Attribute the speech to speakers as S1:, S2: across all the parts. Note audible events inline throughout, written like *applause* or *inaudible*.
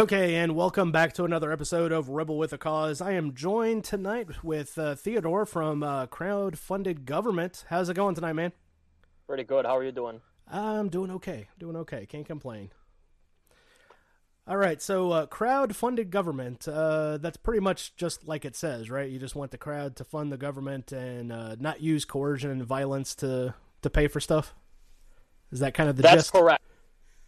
S1: Okay, and welcome back to another episode of Rebel with a Cause. I am joined tonight with uh, Theodore from uh, Crowdfunded Government. How's it going tonight, man?
S2: Pretty good. How are you doing?
S1: I'm doing okay. Doing okay. Can't complain. All right, so uh, crowd-funded government. Uh, that's pretty much just like it says, right? You just want the crowd to fund the government and uh, not use coercion and violence to to pay for stuff. Is that kind of the gist?
S2: That's
S1: gist?
S2: correct.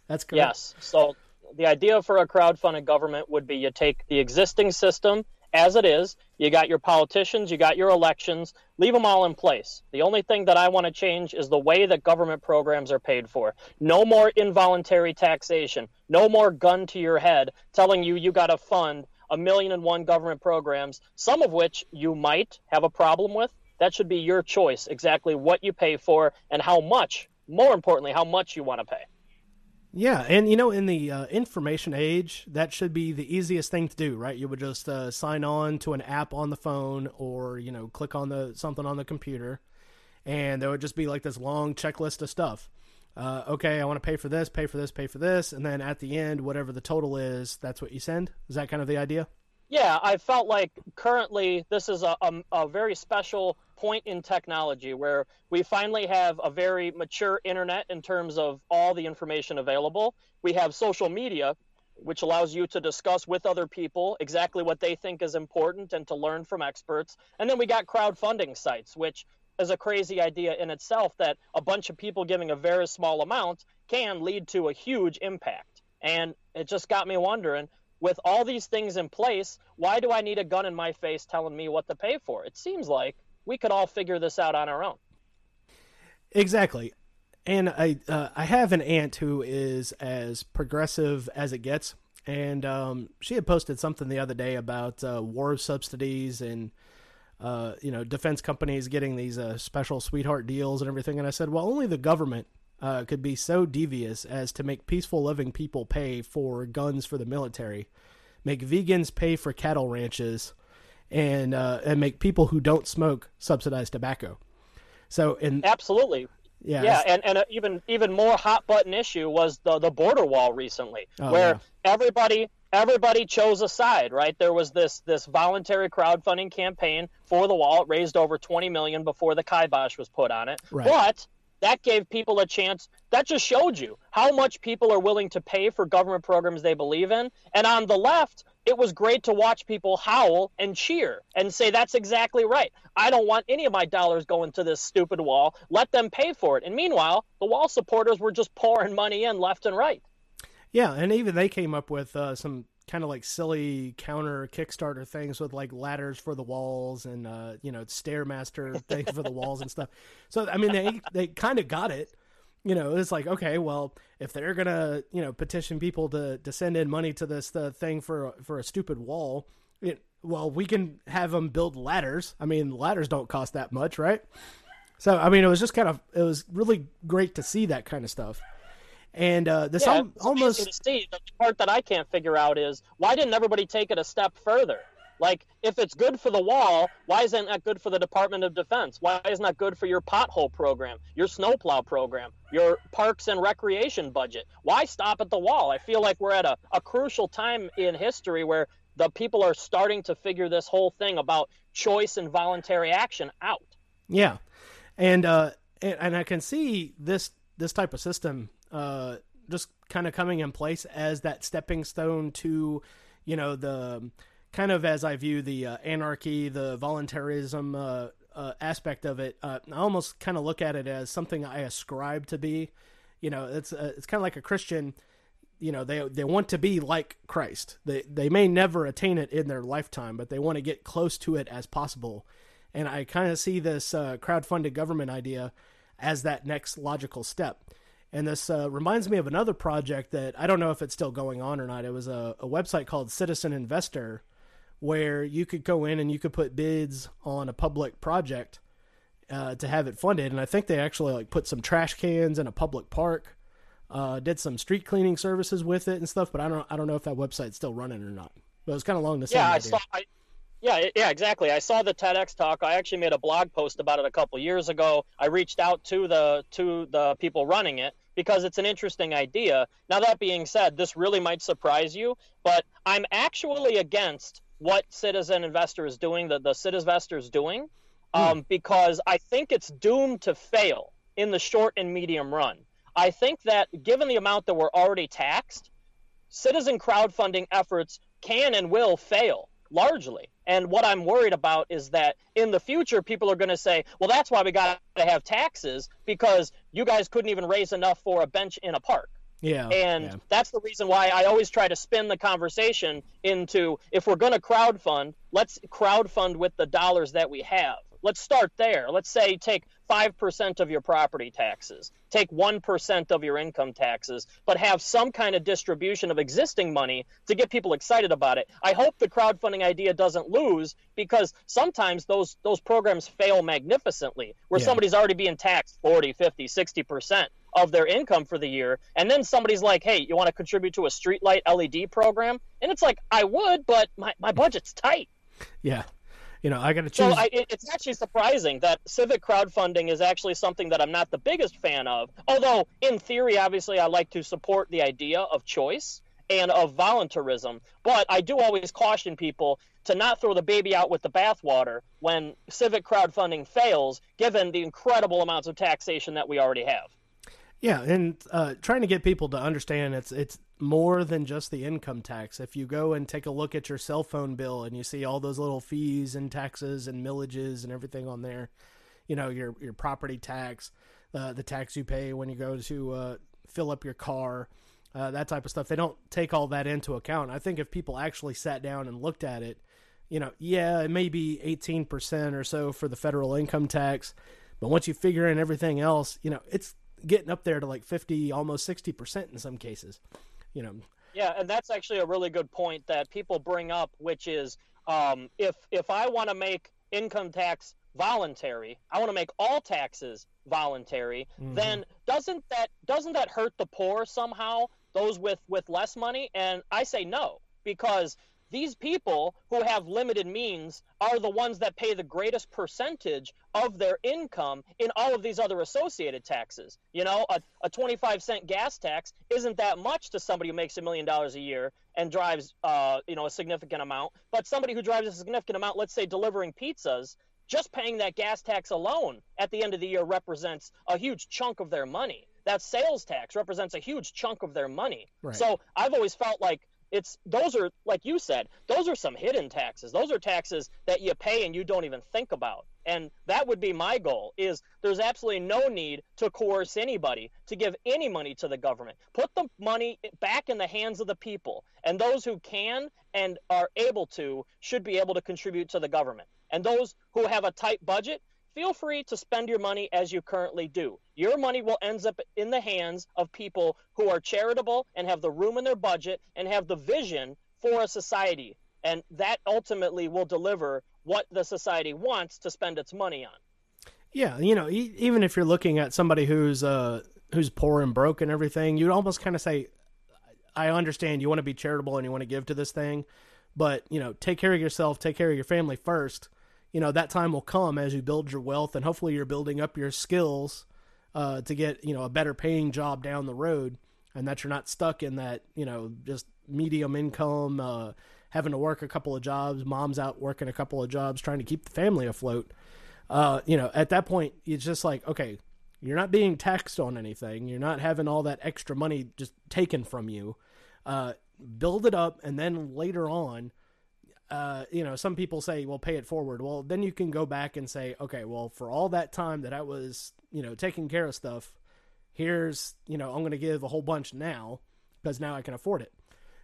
S1: That's correct.
S2: Yes. So the idea for a crowd-funded government would be you take the existing system as it is. You got your politicians, you got your elections, leave them all in place. The only thing that I want to change is the way that government programs are paid for. No more involuntary taxation. No more gun to your head telling you you got to fund a million and one government programs, some of which you might have a problem with. That should be your choice, exactly what you pay for and how much, more importantly, how much you want to pay.
S1: Yeah, and you know, in the uh, information age, that should be the easiest thing to do, right? You would just uh, sign on to an app on the phone, or you know, click on the something on the computer, and there would just be like this long checklist of stuff. Uh, okay, I want to pay for this, pay for this, pay for this, and then at the end, whatever the total is, that's what you send. Is that kind of the idea?
S2: Yeah, I felt like currently this is a, a, a, very special point in technology where we finally have a very mature internet in terms of all the information available. We have social media, which allows you to discuss with other people exactly what they think is important and to learn from experts. And then we got crowdfunding sites, which is a crazy idea in itself that a bunch of people giving a very small amount can lead to a huge impact. And it just got me wondering with all these things in place, why do I need a gun in my face telling me what to pay for? It seems like we could all figure this out on our own.
S1: Exactly. And I uh, I have an aunt who is as progressive as it gets, and um, she had posted something the other day about uh, war subsidies and uh, you know defense companies getting these uh, special sweetheart deals and everything. And I said, well, only the government uh, could be so devious as to make peaceful living people pay for guns for the military, make vegans pay for cattle ranches, and uh, and make people who don't smoke subsidize tobacco. So, in
S2: absolutely, yeah, yeah, and and even even more hot button issue was the the border wall recently, oh, where yeah. everybody everybody chose a side, right? There was this this voluntary crowdfunding campaign for the wall. It raised over 20 million before the kibosh was put on it. Right. But that gave people a chance. That just showed you how much people are willing to pay for government programs they believe in. And on the left, it was great to watch people howl and cheer and say, that's exactly right. I don't want any of my dollars going to this stupid wall. Let them pay for it. And meanwhile, the wall supporters were just pouring money in left and right.
S1: Yeah, and even they came up with uh, some kind of like silly counter Kickstarter things with like ladders for the walls and uh, you know stairmaster *laughs* thing for the walls and stuff. So I mean they they kind of got it. You know, it's like okay, well, if they're gonna you know petition people to to send in money to this the thing for for a stupid wall, it, well, we can have them build ladders. I mean, ladders don't cost that much, right? So I mean, it was just kind of it was really great to see that kind of stuff. And uh, this
S2: yeah,
S1: al- almost
S2: see. The part that I can't figure out is why didn't everybody take it a step further? Like, if it's good for the wall, why isn't that good for the Department of Defense? Why isn't that good for your pothole program, your snowplow program, your parks and recreation budget? Why stop at the wall? I feel like we're at a, a crucial time in history where the people are starting to figure this whole thing about choice and voluntary action out.
S1: Yeah, and uh, and, and I can see this this type of system uh, just kind of coming in place as that stepping stone to, you know, the kind of as I view the uh, anarchy, the voluntarism uh, uh, aspect of it. Uh, I almost kind of look at it as something I ascribe to be. You know, it's uh, it's kind of like a Christian. You know, they they want to be like Christ. They they may never attain it in their lifetime, but they want to get close to it as possible. And I kind of see this uh, crowd-funded government idea as that next logical step. And this uh, reminds me of another project that I don't know if it's still going on or not. It was a, a website called Citizen Investor where you could go in and you could put bids on a public project uh, to have it funded. And I think they actually like put some trash cans in a public park, uh, did some street cleaning services with it and stuff. But I don't I don't know if that website's still running or not. But it was kind of along the same.
S2: Yeah,
S1: I
S2: saw. I, Yeah, yeah, exactly. I saw the TEDx talk. I actually made a blog post about it a couple years ago. I reached out to the to the people running it because it's an interesting idea. Now that being said, this really might surprise you, but I'm actually against what Citizen Investor is doing, the the Citizinvestor is doing, um, hmm. because I think it's doomed to fail in the short and medium run. I think that given the amount that we're already taxed, citizen crowdfunding efforts can and will fail largely. And what I'm worried about is that in the future, people are going to say, well, that's why we got to have taxes because you guys couldn't even raise enough for a bench in a park.
S1: Yeah.
S2: And
S1: yeah.
S2: that's the reason why I always try to spin the conversation into if we're going to crowdfund, let's crowdfund with the dollars that we have. Let's start there. Let's say take 5% of your property taxes, take 1% of your income taxes, but have some kind of distribution of existing money to get people excited about it. I hope the crowdfunding idea doesn't lose because sometimes those those programs fail magnificently where yeah. somebody's already being taxed 40, 50, 60% of their income for the year and then somebody's like, "Hey, you want to contribute to a streetlight LED program?" And it's like, "I would, but my my budget's tight."
S1: Yeah you know, I got to choose.
S2: So I, it's actually surprising that civic crowdfunding is actually something that I'm not the biggest fan of. Although, in theory, obviously, I like to support the idea of choice and of voluntarism. But I do always caution people to not throw the baby out with the bathwater when civic crowdfunding fails, given the incredible amounts of taxation that we already have.
S1: Yeah, and uh, trying to get people to understand it's it's more than just the income tax. If you go and take a look at your cell phone bill and you see all those little fees and taxes and millages and everything on there, you know your your property tax, uh, the tax you pay when you go to uh, fill up your car, uh, that type of stuff. They don't take all that into account. I think if people actually sat down and looked at it, you know, yeah, it may be eighteen percent or so for the federal income tax, but once you figure in everything else, you know, it's getting up there to like 50 almost 60% in some cases you know
S2: yeah and that's actually a really good point that people bring up which is um, if if i want to make income tax voluntary i want to make all taxes voluntary mm-hmm. then doesn't that doesn't that hurt the poor somehow those with with less money and i say no because these people who have limited means are the ones that pay the greatest percentage of their income in all of these other associated taxes. You know, a, a 25 cent gas tax isn't that much to somebody who makes a million dollars a year and drives, uh, you know, a significant amount. But somebody who drives a significant amount, let's say delivering pizzas, just paying that gas tax alone at the end of the year represents a huge chunk of their money. That sales tax represents a huge chunk of their money. Right. So I've always felt like it's those are like you said those are some hidden taxes. Those are taxes that you pay and you don't even think about. And that would be my goal is there's absolutely no need to coerce anybody to give any money to the government. Put the money back in the hands of the people and those who can and are able to should be able to contribute to the government. And those who have a tight budget feel free to spend your money as you currently do. Your money will end up in the hands of people who are charitable and have the room in their budget and have the vision for a society. And that ultimately will deliver what the society wants to spend its money on.
S1: Yeah, you know, even if you're looking at somebody who's uh who's poor and broke and everything, you'd almost kind of say I understand you want to be charitable and you want to give to this thing, but, you know, take care of yourself, take care of your family first you know that time will come as you build your wealth and hopefully you're building up your skills uh, to get you know a better paying job down the road and that you're not stuck in that you know just medium income uh, having to work a couple of jobs mom's out working a couple of jobs trying to keep the family afloat. Uh, you know at that point it's just like okay you're not being taxed on anything. You're not having all that extra money just taken from you. Uh, build it up and then later on uh, you know, some people say, well, pay it forward. Well, then you can go back and say, okay, well, for all that time that I was, you know, taking care of stuff, here's, you know, I'm going to give a whole bunch now because now I can afford it.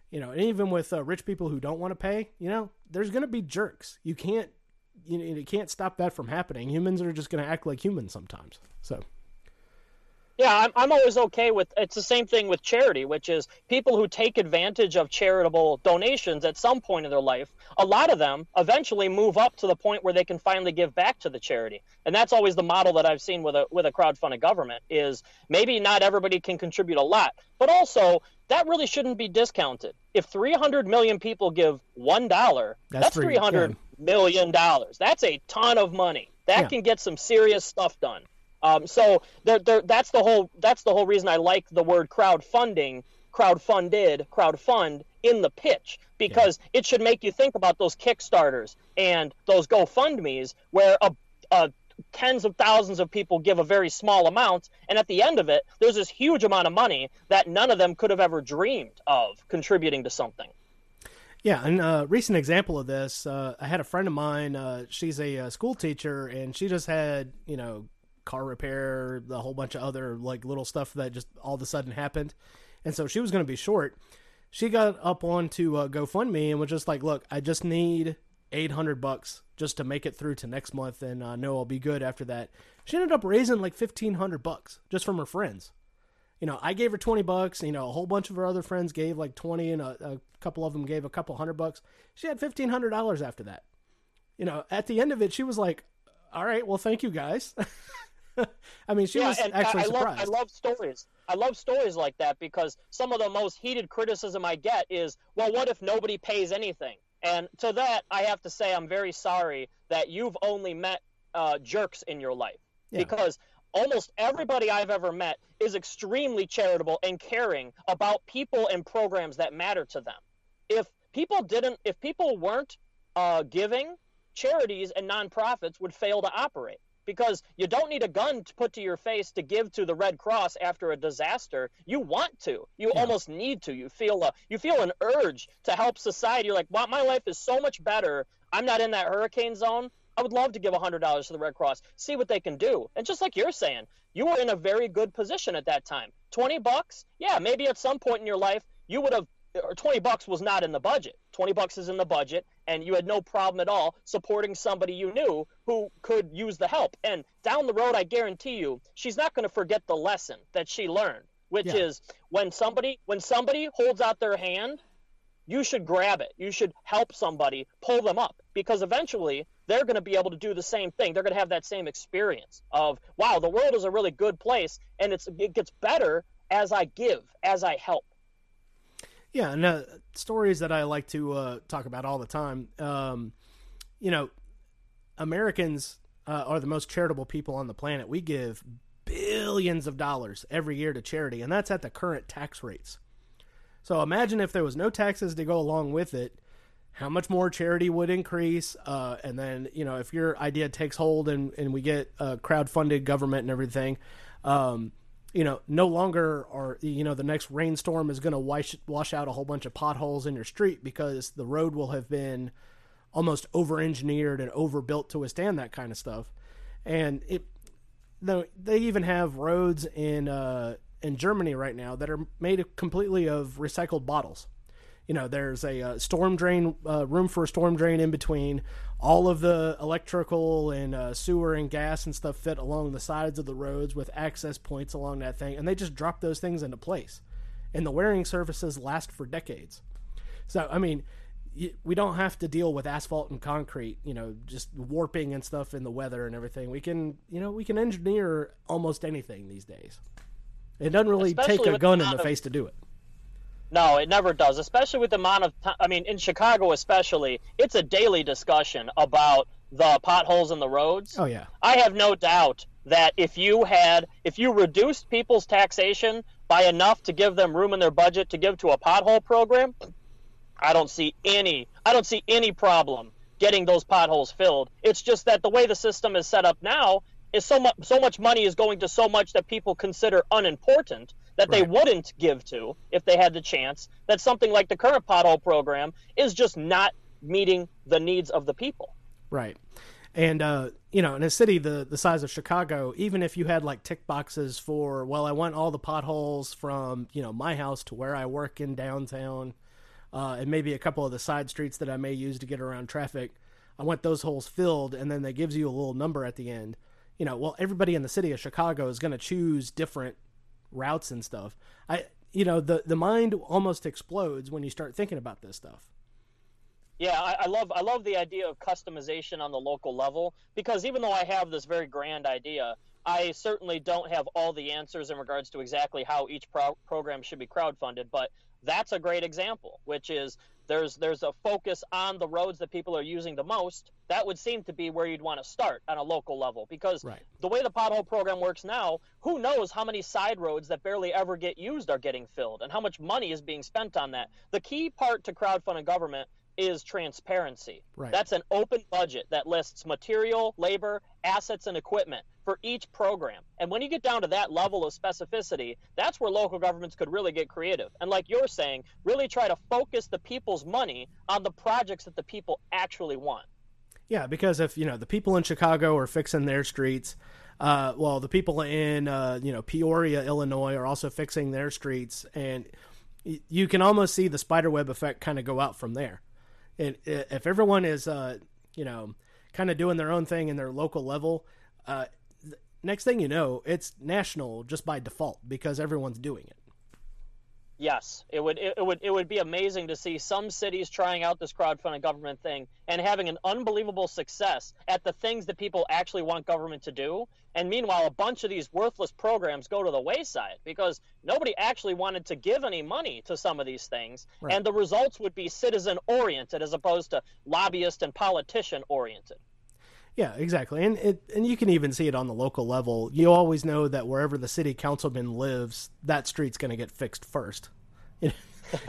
S1: You know, and even with uh, rich people who don't want to pay, you know, there's going to be jerks. You can't, you know, you can't stop that from happening. Humans are just going to act like humans sometimes. So.
S2: Yeah, I'm, I'm always okay with it's the same thing with charity, which is people who take advantage of charitable donations at some point in their life. A lot of them eventually move up to the point where they can finally give back to the charity, and that's always the model that I've seen with a with a crowdfunded government. Is maybe not everybody can contribute a lot, but also that really shouldn't be discounted. If 300 million people give one dollar, that's, that's 300 million dollars. That's a ton of money. That
S1: Yeah.
S2: can get some serious stuff done. Um, so there, there, that's the whole that's the whole reason I like the word crowdfunding, crowdfunded, crowdfund in the pitch because it should make you think about those Kickstarters and those GoFundmes where a, a tens of thousands of people give a very small amount, and at the end of it, there's this huge amount of money that none of them could have ever dreamed of contributing to something.
S1: Yeah, and a recent example of this, uh, I had a friend of mine. Uh, she's a, uh school teacher, and she just had you know car repair, a whole bunch of other like little stuff that just all of a sudden happened, and so she was going to be short. She got up onto uh, GoFundMe and was just like, "Look, I just need eight hundred bucks just to make it through to next month, and I uh, know I'll be good after that." She ended up raising like fifteen hundred bucks just from her friends you know, I gave her 20 bucks, you know, a whole bunch of her other friends gave like 20 and a, a couple of them gave a couple hundred bucks. She had $1,500 after that. You know, at the end of it, she was like, all right, well, thank you guys. *laughs* *laughs* I mean, she was
S2: and
S1: actually
S2: I love,
S1: surprised.
S2: I love stories. I love stories like that because some of the most heated criticism I get is, well, what if nobody pays anything? And to that, I have to say, I'm very sorry that you've only met uh, jerks in your life
S1: Yeah.
S2: because almost everybody I've ever met is extremely charitable and caring about people and programs that matter to them. If people didn't, if people weren't uh, giving, charities and nonprofits would fail to operate because you don't need a gun to put to your face to give to the Red Cross after a disaster. You want to. You
S1: Yeah.
S2: almost need to. You feel a you feel an urge to help society. You're like, wow, my life is so much better. I'm not in that hurricane zone. I would love to give $100 to the Red Cross, see what they can do. And just like you're saying, you were in a very good position at that time. 20 bucks? Yeah, maybe at some point in your life you would have or 20 bucks was not in the budget. 20 bucks is in the budget and you had no problem at all supporting somebody you knew who could use the help. And down the road I guarantee you, she's not going to forget the lesson that she learned, which
S1: Yeah.
S2: is when somebody when somebody holds out their hand, you should grab it. You should help somebody pull them up because eventually they're going to be able to do the same thing. They're going to have that same experience of, wow, the world is a really good place and it's it gets better as I give, as I help.
S1: Yeah, and uh, stories that I like to uh, talk about all the time. Um, you know, Americans uh, are the most charitable people on the planet. We give billions of dollars every year to charity, and that's at the current tax rates. So imagine if there was no taxes to go along with it, how much more charity would increase. Uh, and then, you know, if your idea takes hold and, and we get uh, crowd-funded government and everything, um, you know, no longer are, you know, the next rainstorm is going to wash, wash out a whole bunch of potholes in your street because the road will have been almost over-engineered and overbuilt to withstand that kind of stuff. And it, though they even have roads in uh, in Germany right now that are made completely of recycled bottles. You know, there's a uh, storm drain uh, room for a storm drain in between. All of the electrical and uh, sewer and gas and stuff fit along the sides of the roads with access points along that thing, and they just drop those things into place. And the wearing surfaces last for decades. So, I mean, we don't have to deal with asphalt and concrete, you know, just warping and stuff in the weather and everything. We can, you know, we can engineer almost anything these days. It doesn't really
S2: Especially
S1: take a gun in the
S2: of-
S1: face to do it.
S2: No, it never does, especially with the amount of time. I mean, in Chicago, especially, it's a daily discussion about the potholes in the roads.
S1: Oh yeah,
S2: I have no doubt that if you had, if you reduced people's taxation by enough to give them room in their budget to give to a pothole program, I don't see any, I don't see any problem getting those potholes filled. It's just that the way the system is set up now is so much, so much money is going to so much that people consider unimportant that they wouldn't give to if they had the chance. That something like the current pothole program is just not meeting the needs of the people.
S1: right. And uh, you know, in a city the the size of Chicago, even if you had like tick boxes for, well, I want all the potholes from you know my house to where I work in downtown, uh, and maybe a couple of the side streets that I may use to get around traffic. I want those holes filled, and then that gives you a little number at the end. You know, well, everybody in the city of Chicago is going to choose different routes and stuff. I, you know, the the mind almost explodes when you start thinking about this stuff.
S2: Yeah, I, I love I love the idea of customization on the local level because even though I have this very grand idea, I certainly don't have all the answers in regards to exactly how each pro- program should be crowdfunded, but that's a great example, which is there's there's a focus on the roads that people are using the most. That would seem to be where you'd want to start on a local level because
S1: Right.
S2: the way the pothole program works now, who knows how many side roads that barely ever get used are getting filled and how much money is being spent on that. The key part to crowdfunding government is transparency.
S1: Right.
S2: That's an open budget that lists material, labor, assets, and equipment for each program. And when you get down to that level of specificity, that's where local governments could really get creative. And like you're saying, really try to focus the people's money on the projects that the people actually want.
S1: Yeah, because if you know the people in Chicago are fixing their streets, uh, well, the people in uh, you know Peoria, Illinois, are also fixing their streets, and y- you can almost see the spiderweb effect kind of go out from there. And i- if everyone is uh, you know kind of doing their own thing in their local level, uh, next thing you know, it's national just by default because everyone's doing it.
S2: Yes, it would it, it would it would be amazing to see some cities trying out this crowdfunding government thing and having an unbelievable success at the things that people actually want government to do. And meanwhile, a bunch of these worthless programs go to the wayside because nobody actually wanted to give any money to some of these things,
S1: Right.
S2: and the results would be citizen oriented as opposed to lobbyist and politician oriented.
S1: Yeah, exactly, and it and you can even see it on the local level. You always know that wherever the city councilman lives, that street's going to get fixed first. *laughs*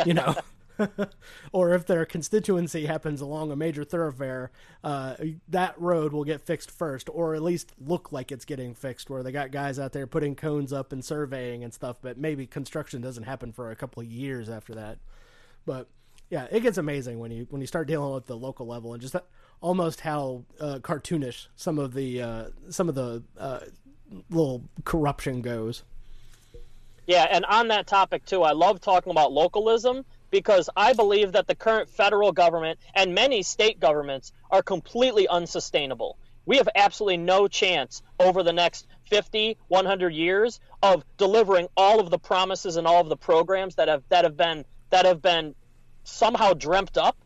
S1: You know, *laughs* or if their constituency happens along a major thoroughfare, uh, that road will get fixed first, or at least look like it's getting fixed. Where they got guys out there putting cones up and surveying and stuff, but maybe construction doesn't happen for a couple of years after that. But yeah, it gets amazing when you when you start dealing with the local level and just almost how uh, cartoonish some of the uh, some of the uh, little corruption goes.
S2: Yeah, and on that topic too, I love talking about localism because I believe that the current federal government and many state governments are completely unsustainable. We have absolutely no chance over the next 50, 100 years of delivering all of the promises and all of the programs that have that have been that have been somehow dreamt up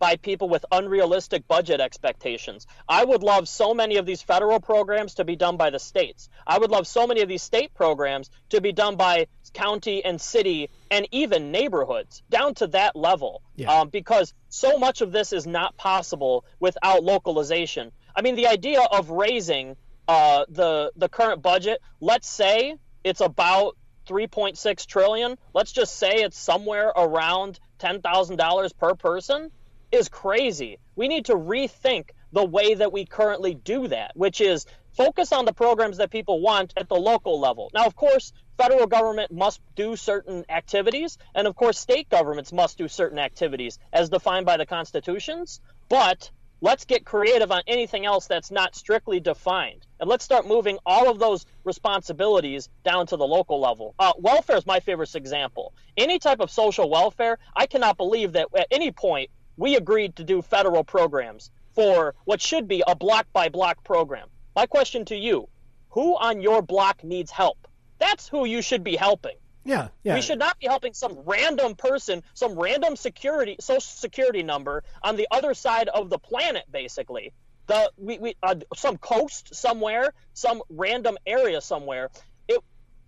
S2: by people with unrealistic budget expectations. I would love so many of these federal programs to be done by the states. I would love so many of these state programs to be done by county and city and even neighborhoods down to that level.
S1: Yeah.
S2: Um, because so much of this is not possible without localization. I mean, the idea of raising uh, the the current budget, let's say it's about 3.6 trillion. Let's just say it's somewhere around $10,000 per person is crazy. We need to rethink the way that we currently do that, which is focus on the programs that people want at the local level. Now, of course, federal government must do certain activities, and of course, state governments must do certain activities as defined by the constitutions, but let's get creative on anything else that's not strictly defined. And let's start moving all of those responsibilities down to the local level. Uh, welfare is my favorite example. Any type of social welfare, I cannot believe that at any point we agreed to do federal programs for what should be a block by block program. My question to you who on your block needs help? That's who you should be helping.
S1: Yeah, yeah.
S2: We should not be helping some random person, some random security social security number on the other side of the planet, basically. The we, we uh, some coast somewhere, some random area somewhere. It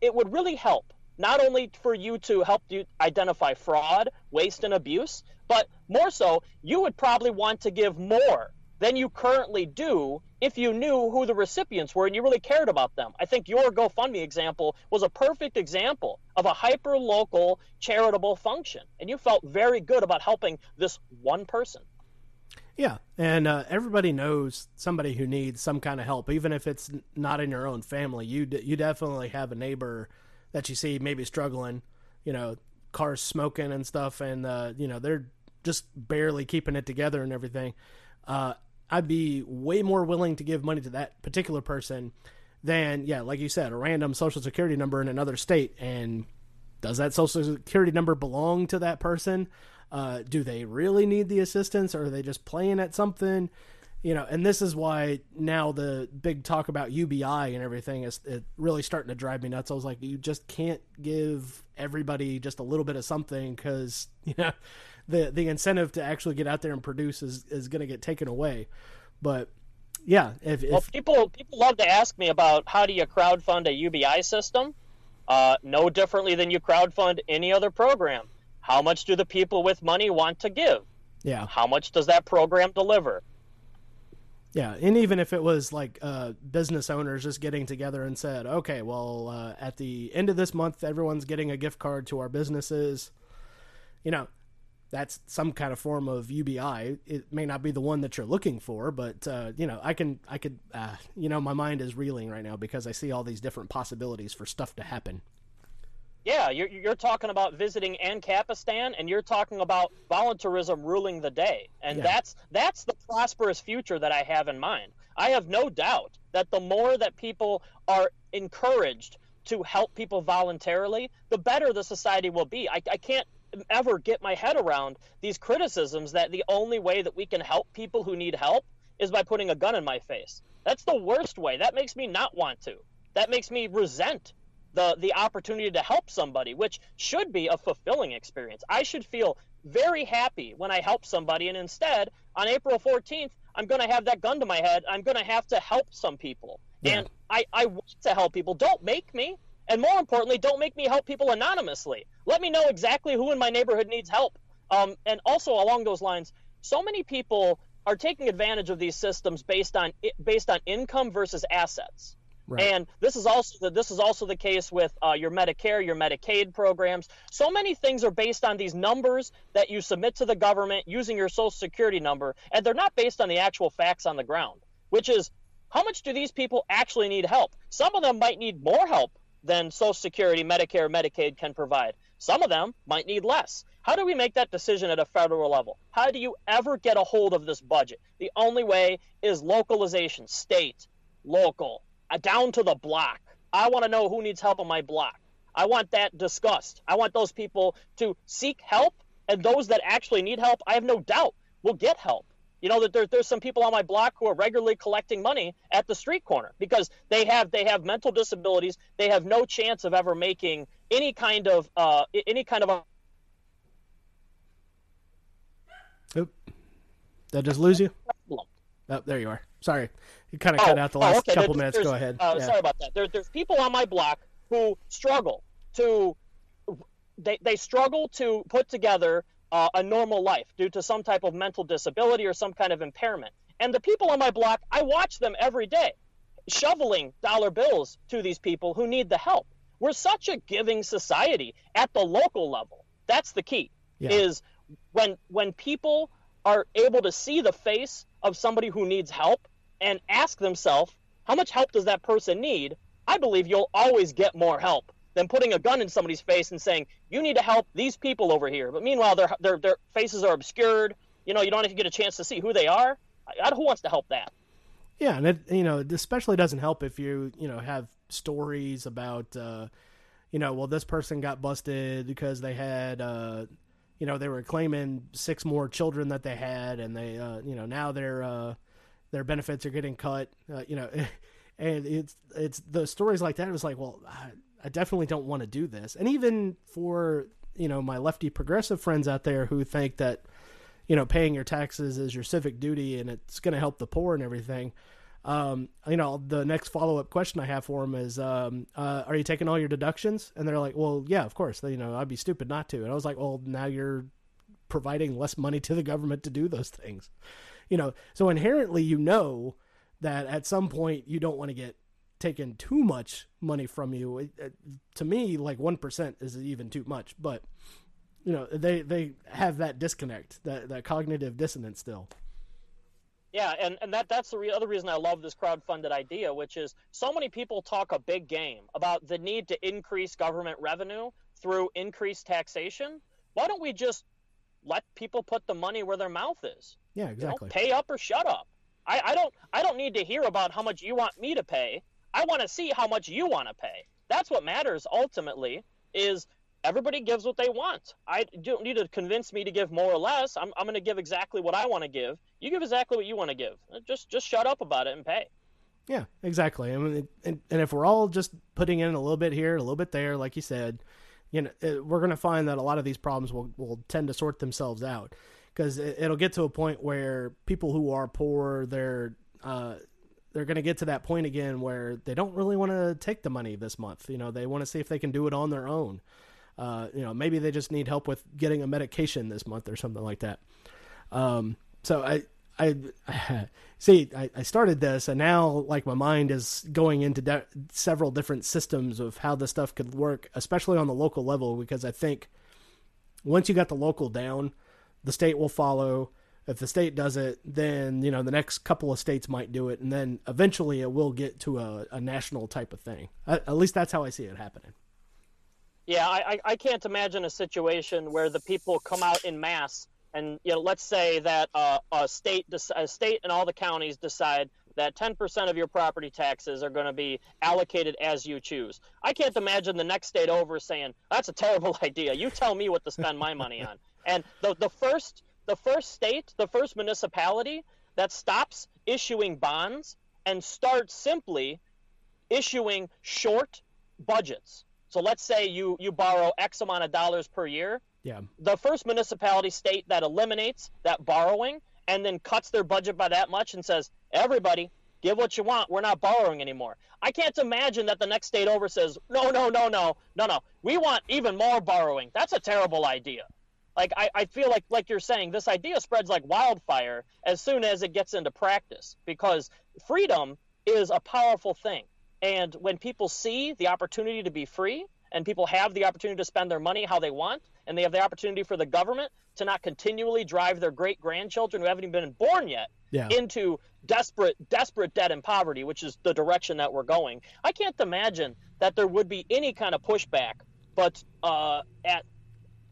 S2: it would really help not only for you to help you identify fraud, waste, and abuse, but more so, you would probably want to give more than you currently do if you knew who the recipients were and you really cared about them. I think your GoFundMe example was a perfect example of a hyper local charitable function, and you felt very good about helping this one person.
S1: Yeah, and uh, everybody knows somebody who needs some kind of help, even if it's not in your own family. You d- you definitely have a neighbor that you see maybe struggling, you know, cars smoking and stuff, and uh, you know they're just barely keeping it together and everything. Uh, I'd be way more willing to give money to that particular person than yeah, like you said, a random social security number in another state. And does that social security number belong to that person? Uh, do they really need the assistance, or are they just playing at something? You know, and this is why now the big talk about UBI and everything is it really starting to drive me nuts. I was like, you just can't give everybody just a little bit of something because *laughs* you know the the incentive to actually get out there and produce is is going to get taken away. But yeah, if, if...
S2: well, people people love to ask me about how do you crowdfund a UBI system. Uh, no differently than you crowdfund any other program. How much do the people with money want to give?
S1: Yeah.
S2: How much does that program deliver?
S1: Yeah, and even if it was like uh, business owners just getting together and said, "Okay, well, uh, at the end of this month, everyone's getting a gift card to our businesses," you know, that's some kind of form of UBI. It may not be the one that you're looking for, but uh, you know, I can, I could, uh, you know, my mind is reeling right now because I see all these different possibilities for stuff to happen.
S2: Yeah, you're, you're talking about visiting Ancapistan, and you're talking about voluntarism ruling the day, and yeah. that's that's the prosperous future that I have in mind. I have no doubt that the more that people are encouraged to help people voluntarily, the better the society will be. I, I can't ever get my head around these criticisms that the only way that we can help people who need help is by putting a gun in my face. That's the worst way. That makes me not want to. That makes me resent the the opportunity to help somebody, which should be a fulfilling experience. I should feel very happy when I help somebody, and instead, on April 14th, I'm going to have that gun to my head. I'm going to have to help some people, yeah. and I I want to help people. Don't make me, and more importantly, don't make me help people anonymously. Let me know exactly who in my neighborhood needs help. Um, and also along those lines, so many people are taking advantage of these systems based on based on income versus assets. Right. And this is also the, this is also the case with uh, your Medicare, your Medicaid programs. So many things are based on these numbers that you submit to the government using your Social Security number, and they're not based on the actual facts on the ground. Which is, how much do these people actually need help? Some of them might need more help than Social Security, Medicare, Medicaid can provide. Some of them might need less. How do we make that decision at a federal level? How do you ever get a hold of this budget? The only way is localization, state, local, uh, down to the block. I want to know who needs help on my block. I want that discussed. I want those people to seek help, and those that actually need help, I have no doubt will get help. You know that there, there's some people on my block who are regularly collecting money at the street corner because they have they have mental disabilities. They have no chance of ever making any kind of uh, any kind of. A...
S1: Oop. I just lose you? Oh, there you are. Sorry, you kind of oh, cut out the last oh, okay. couple minutes. Go ahead.
S2: Uh, yeah. Sorry about that. There, there's people on my block who struggle to they, they struggle to put together uh, a normal life due to some type of mental disability or some kind of impairment. And the people on my block, I watch them every day shoveling dollar bills to these people who need the help. We're such a giving society at the local level. That's the key. Yeah. Is when when people are able to see the face of somebody who needs help and ask themselves, how much help does that person need? I believe you'll always get more help than putting a gun in somebody's face and saying, you need to help these people over here. But meanwhile, their, their, their faces are obscured. You know, you don't even get a chance to see who they are. I, who wants to help that?
S1: Yeah, and it, you know, especially doesn't help if you, you know, have stories about, uh, you know, well, this person got busted because they had, uh, you know, they were claiming six more children that they had, and they, uh, you know, now their uh, their benefits are getting cut. Uh, you know, *laughs* and it's it's the stories like that. It was like, well, I, definitely don't want to do this. And even for you know my lefty progressive friends out there who think that you know paying your taxes is your civic duty and it's going to help the poor and everything um, you know, the next follow up question I have for them is, um, uh, are you taking all your deductions? And they're like, well, yeah, of course. You know, I'd be stupid not to. And I was like, well, now you're providing less money to the government to do those things. You know, so inherently, you know that at some point you don't want to get taken too much money from you. It, it, to me, like one percent is even too much, but you know, they they have that disconnect, that that cognitive dissonance still.
S2: Yeah, and, and that that's the re- other reason I love this crowd-funded idea, which is so many people talk a big game about the need to increase government revenue through increased taxation. Why don't we just let people put the money where their mouth is?
S1: Yeah, exactly.
S2: You know, pay up or shut up. I, I don't I don't need to hear about how much you want me to pay. I want to see how much you want to pay. That's what matters ultimately. Is everybody gives what they want. I don't need to convince me to give more or less. I'm, I'm going to give exactly what I want to give. You give exactly what you want to give. Just just shut up about it and pay.
S1: Yeah, exactly. I mean, and, and if we're all just putting in a little bit here, a little bit there, like you said, you know, we're going to find that a lot of these problems will, will tend to sort themselves out because it, will get to a point where people who are poor, they're, uh, they're going to get to that point again where they don't really want to take the money this month. You know, they want to see if they can do it on their own. Uh, you know, maybe they just need help with getting a medication this month or something like that. Um, so I, I *laughs* see. I, I, started this, and now like my mind is going into de- several different systems of how this stuff could work, especially on the local level, because I think once you got the local down, the state will follow. If the state does it, then you know the next couple of states might do it, and then eventually it will get to a, a national type of thing. At, at least that's how I see it happening.
S2: Yeah, I, I can't imagine a situation where the people come out in mass and you know, let's say that uh, a state, a state, and all the counties decide that 10% of your property taxes are going to be allocated as you choose. I can't imagine the next state over saying that's a terrible *laughs* idea. You tell me what to spend my money on. And the the first the first state, the first municipality that stops issuing bonds and starts simply issuing short budgets. So let's say you you borrow X amount of dollars per year
S1: yeah.
S2: The first municipality state that eliminates that borrowing and then cuts their budget by that much and says, everybody, give what you want. We're not borrowing anymore. I can't imagine that the next state over says, no, no, no, no, no, no. We want even more borrowing. That's a terrible idea. Like I, I feel like like you're saying, this idea spreads like wildfire as soon as it gets into practice because freedom is a powerful thing. And when people see the opportunity to be free and people have the opportunity to spend their money how they want, and they have the opportunity for the government to not continually drive their great grandchildren who haven't even been born yet
S1: yeah.
S2: into desperate desperate debt and poverty which is the direction that we're going i can't imagine that there would be any kind of pushback but uh, at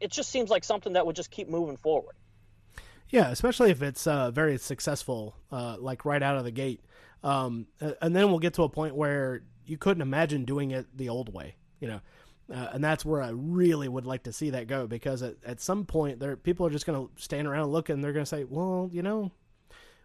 S2: it just seems like something that would just keep moving forward.
S1: Yeah especially if it's uh, very successful uh, like right out of the gate. Um, and then we'll get to a point where you couldn't imagine doing it the old way you know? Uh, and that's where I really would like to see that go because at, at some point there people are just going to stand around and look and they're going to say, well, you know,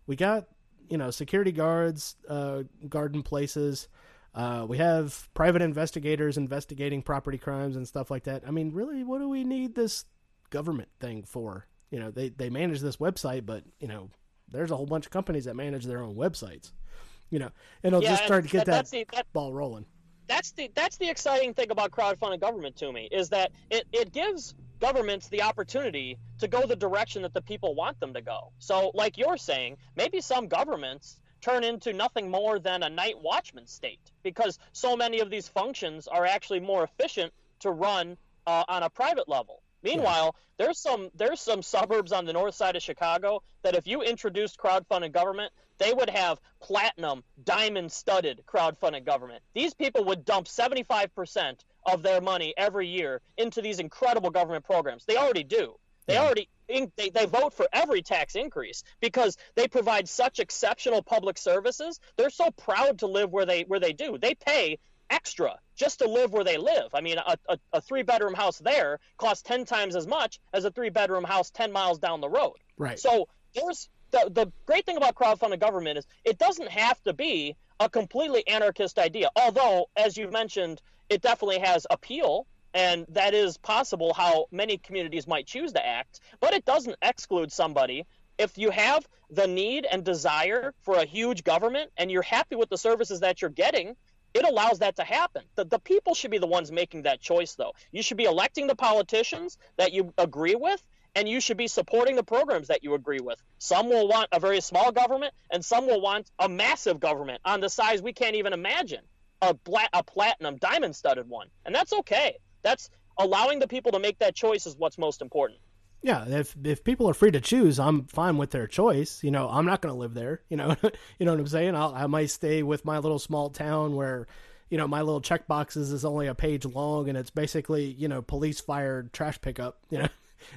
S1: we got you know security guards, uh, garden places. Uh, we have private investigators investigating property crimes and stuff like that. I mean, really, what do we need this government thing for? You know, they they manage this website, but you know, there's a whole bunch of companies that manage their own websites. You know, and it'll yeah, just start to get that, that, that ball rolling
S2: that's the that's the exciting thing about crowdfunding government to me is that it, it gives governments the opportunity to go the direction that the people want them to go. So, like you're saying, maybe some governments turn into nothing more than a night watchman state because so many of these functions are actually more efficient to run uh, on a private level. Meanwhile, yeah. there's some there's some suburbs on the north side of Chicago that if you introduced crowdfunded government, they would have platinum, diamond studded crowdfunded government. These people would dump 75% of their money every year into these incredible government programs. They already do. They yeah. already they, they vote for every tax increase because they provide such exceptional public services. They're so proud to live where they where they do. They pay extra just to live where they live. I mean, a, a, a three bedroom house there costs 10 times as much as a three bedroom house 10 miles down the road.
S1: Right.
S2: So there's the, the great thing about crowdfunded government is it doesn't have to be a completely anarchist idea. Although, as you've mentioned, it definitely has appeal, and that is possible how many communities might choose to act. But it doesn't exclude somebody. If you have the need and desire for a huge government and you're happy with the services that you're getting, it allows that to happen. The, the people should be the ones making that choice, though. You should be electing the politicians that you agree with, and you should be supporting the programs that you agree with. Some will want a very small government, and some will want a massive government on the size we can't even imagine a, bla- a platinum diamond studded one. And that's okay. That's allowing the people to make that choice is what's most important.
S1: Yeah, if if people are free to choose, I'm fine with their choice. You know, I'm not going to live there. *laughs* You know, you know what I'm saying. I'll, I might stay with my little small town where, you know, my little check boxes is only a page long and it's basically you know police fired trash pickup. *laughs* You know,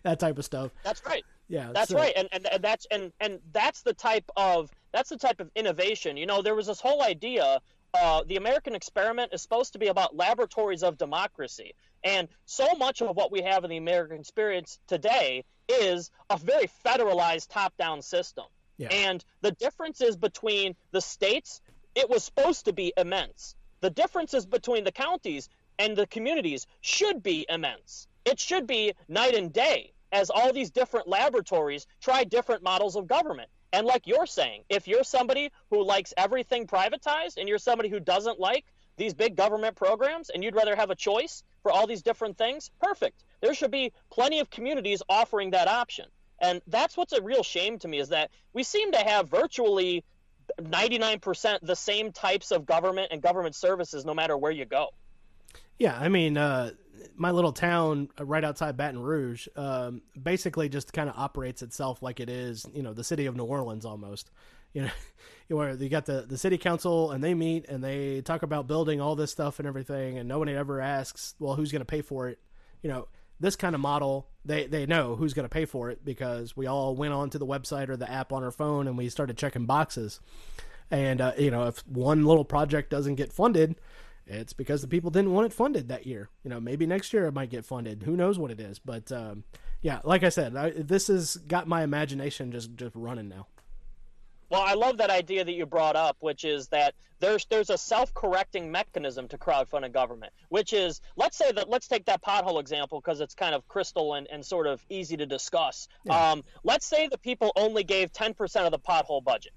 S1: that type of stuff.
S2: That's right.
S1: Yeah,
S2: that's so. right, and, and and that's and and that's the type of that's the type of innovation. You know, there was this whole idea. Uh, the American experiment is supposed to be about laboratories of democracy, and so much of what we have in the American experience today is a very federalized top-down system.
S1: Yeah.
S2: And the differences between the states, it was supposed to be immense. The differences between the counties and the communities should be immense it should be night and day as all these different laboratories try different models of government. And like you're saying, if you're somebody who likes everything privatized and you're somebody who doesn't like these big government programs and you'd rather have a choice for all these different things, perfect. There should be plenty of communities offering that option. And that's what's a real shame to me is that we seem to have virtually 99% the same types of government and government services no matter where you go.
S1: Yeah, I mean, uh, my little town uh, right outside Baton Rouge um, basically just kind of operates itself like it is, you know, the city of New Orleans almost. You know, *laughs* where you got the, the city council and they meet and they talk about building all this stuff and everything, and nobody ever asks, well, who's going to pay for it? You know, this kind of model, they, they know who's going to pay for it because we all went onto the website or the app on our phone and we started checking boxes. And, uh, you know, if one little project doesn't get funded, it's because the people didn't want it funded that year. You know, maybe next year it might get funded. Who knows what it is? But um, yeah, like I said, I, this has got my imagination just just running now.
S2: Well, I love that idea that you brought up, which is that there's there's a self-correcting mechanism to crowdfunding government, which is let's say that let's take that pothole example because it's kind of crystal and, and sort of easy to discuss. Yeah. Um, let's say the people only gave 10% of the pothole budget.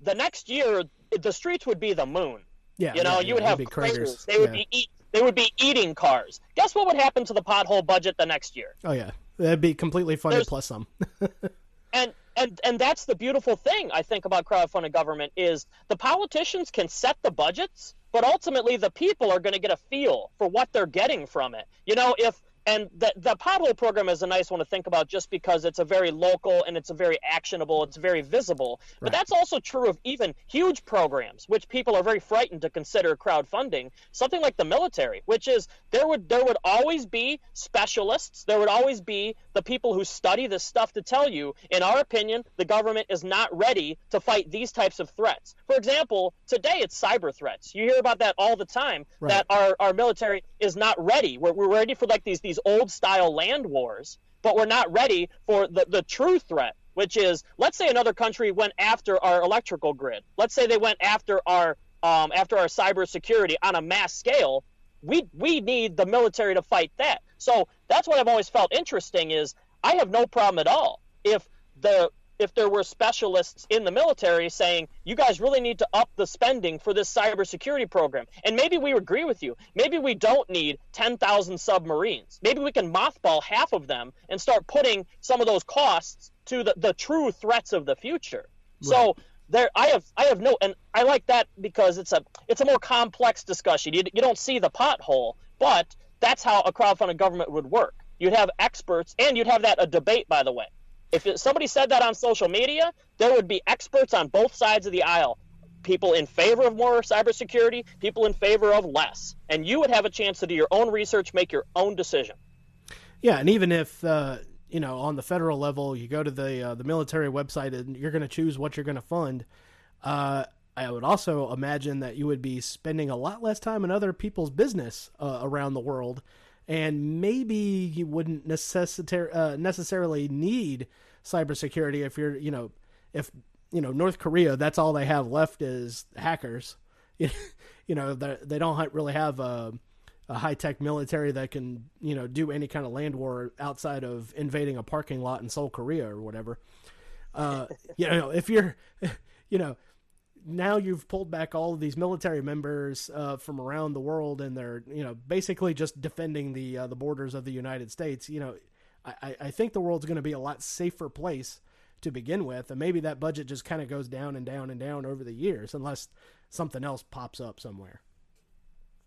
S2: The next year, the streets would be the moon
S1: yeah,
S2: you know,
S1: yeah,
S2: you would
S1: yeah,
S2: have craters. They would yeah. be eat. They would be eating cars. Guess what would happen to the pothole budget the next year?
S1: Oh yeah, that'd be completely funded There's, plus some. *laughs*
S2: and and and that's the beautiful thing I think about crowdfunded government is the politicians can set the budgets, but ultimately the people are going to get a feel for what they're getting from it. You know, if and the, the pothole program is a nice one to think about just because it's a very local and it's a very actionable, it's very visible. Right. But that's also true of even huge programs, which people are very frightened to consider crowdfunding. Something like the military, which is there would there would always be specialists, there would always be the people who study this stuff to tell you, in our opinion, the government is not ready to fight these types of threats. For example, today it's cyber threats. You hear about that all the time. Right. That our, our military is not ready. We're, we're ready for like these these these old style land wars, but we're not ready for the, the true threat, which is let's say another country went after our electrical grid. Let's say they went after our um, after our cybersecurity on a mass scale. We we need the military to fight that. So that's what I've always felt interesting is I have no problem at all if the if there were specialists in the military saying, you guys really need to up the spending for this cybersecurity program. And maybe we agree with you. Maybe we don't need 10,000 submarines. Maybe we can mothball half of them and start putting some of those costs to the, the true threats of the future. Right. So there I have I have no and I like that because it's a it's a more complex discussion. You, you don't see the pothole, but that's how a crowdfunded government would work. You'd have experts and you'd have that a debate by the way if somebody said that on social media, there would be experts on both sides of the aisle. People in favor of more cybersecurity, people in favor of less. And you would have a chance to do your own research, make your own decision.
S1: Yeah, and even if uh, you know on the federal level, you go to the uh, the military website and you're going to choose what you're going to fund. Uh, I would also imagine that you would be spending a lot less time in other people's business uh, around the world and maybe you wouldn't necessar- uh, necessarily need cybersecurity if you're, you know, if you know North Korea, that's all they have left is hackers. *laughs* you know, they don't really have a, a high tech military that can, you know, do any kind of land war outside of invading a parking lot in Seoul, Korea, or whatever. Uh, you know, if you're, *laughs* you know, now you've pulled back all of these military members uh, from around the world, and they're you know basically just defending the uh, the borders of the United States. You know, I, I think the world's going to be a lot safer place to begin with, and maybe that budget just kind of goes down and down and down over the years, unless something else pops up somewhere.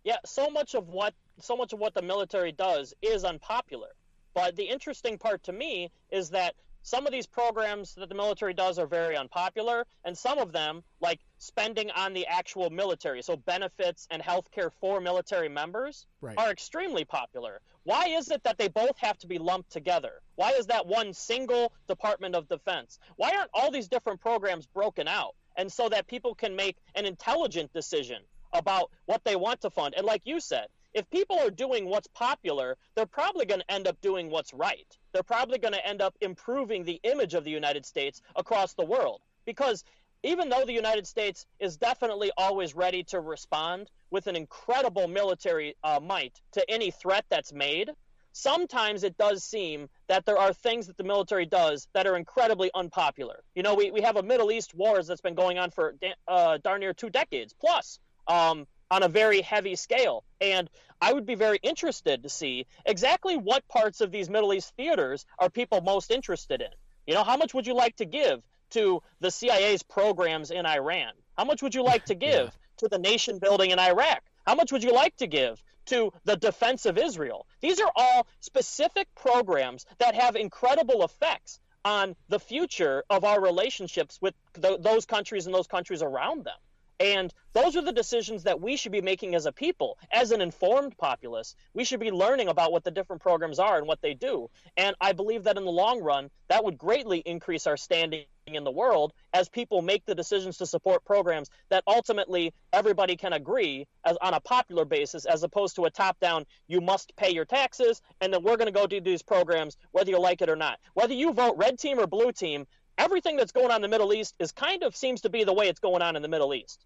S2: Yeah, so much of what so much of what the military does is unpopular. But the interesting part to me is that some of these programs that the military does are very unpopular, and some of them, like spending on the actual military, so benefits and health care for military members, right. are extremely popular. Why is it that they both have to be lumped together? Why is that one single Department of Defense? Why aren't all these different programs broken out? And so that people can make an intelligent decision about what they want to fund. And like you said, if people are doing what's popular, they're probably going to end up doing what's right. They're probably going to end up improving the image of the United States across the world. Because even though the United States is definitely always ready to respond with an incredible military uh, might to any threat that's made, sometimes it does seem that there are things that the military does that are incredibly unpopular. You know, we, we have a Middle East wars that's been going on for uh, darn near two decades plus um, on a very heavy scale. And I would be very interested to see exactly what parts of these Middle East theaters are people most interested in. You know, how much would you like to give to the CIA's programs in Iran? How much would you like to *laughs* give yeah. to the nation building in Iraq? How much would you like to give to the defense of Israel? These are all specific programs that have incredible effects on the future of our relationships with th- those countries and those countries around them. And those are the decisions that we should be making as a people, as an informed populace. We should be learning about what the different programs are and what they do. And I believe that in the long run, that would greatly increase our standing in the world as people make the decisions to support programs that ultimately everybody can agree as on a popular basis as opposed to a top down you must pay your taxes and then we're going to go do these programs whether you like it or not whether you vote red team or blue team everything that's going on in the middle east is kind of seems to be the way it's going on in the middle east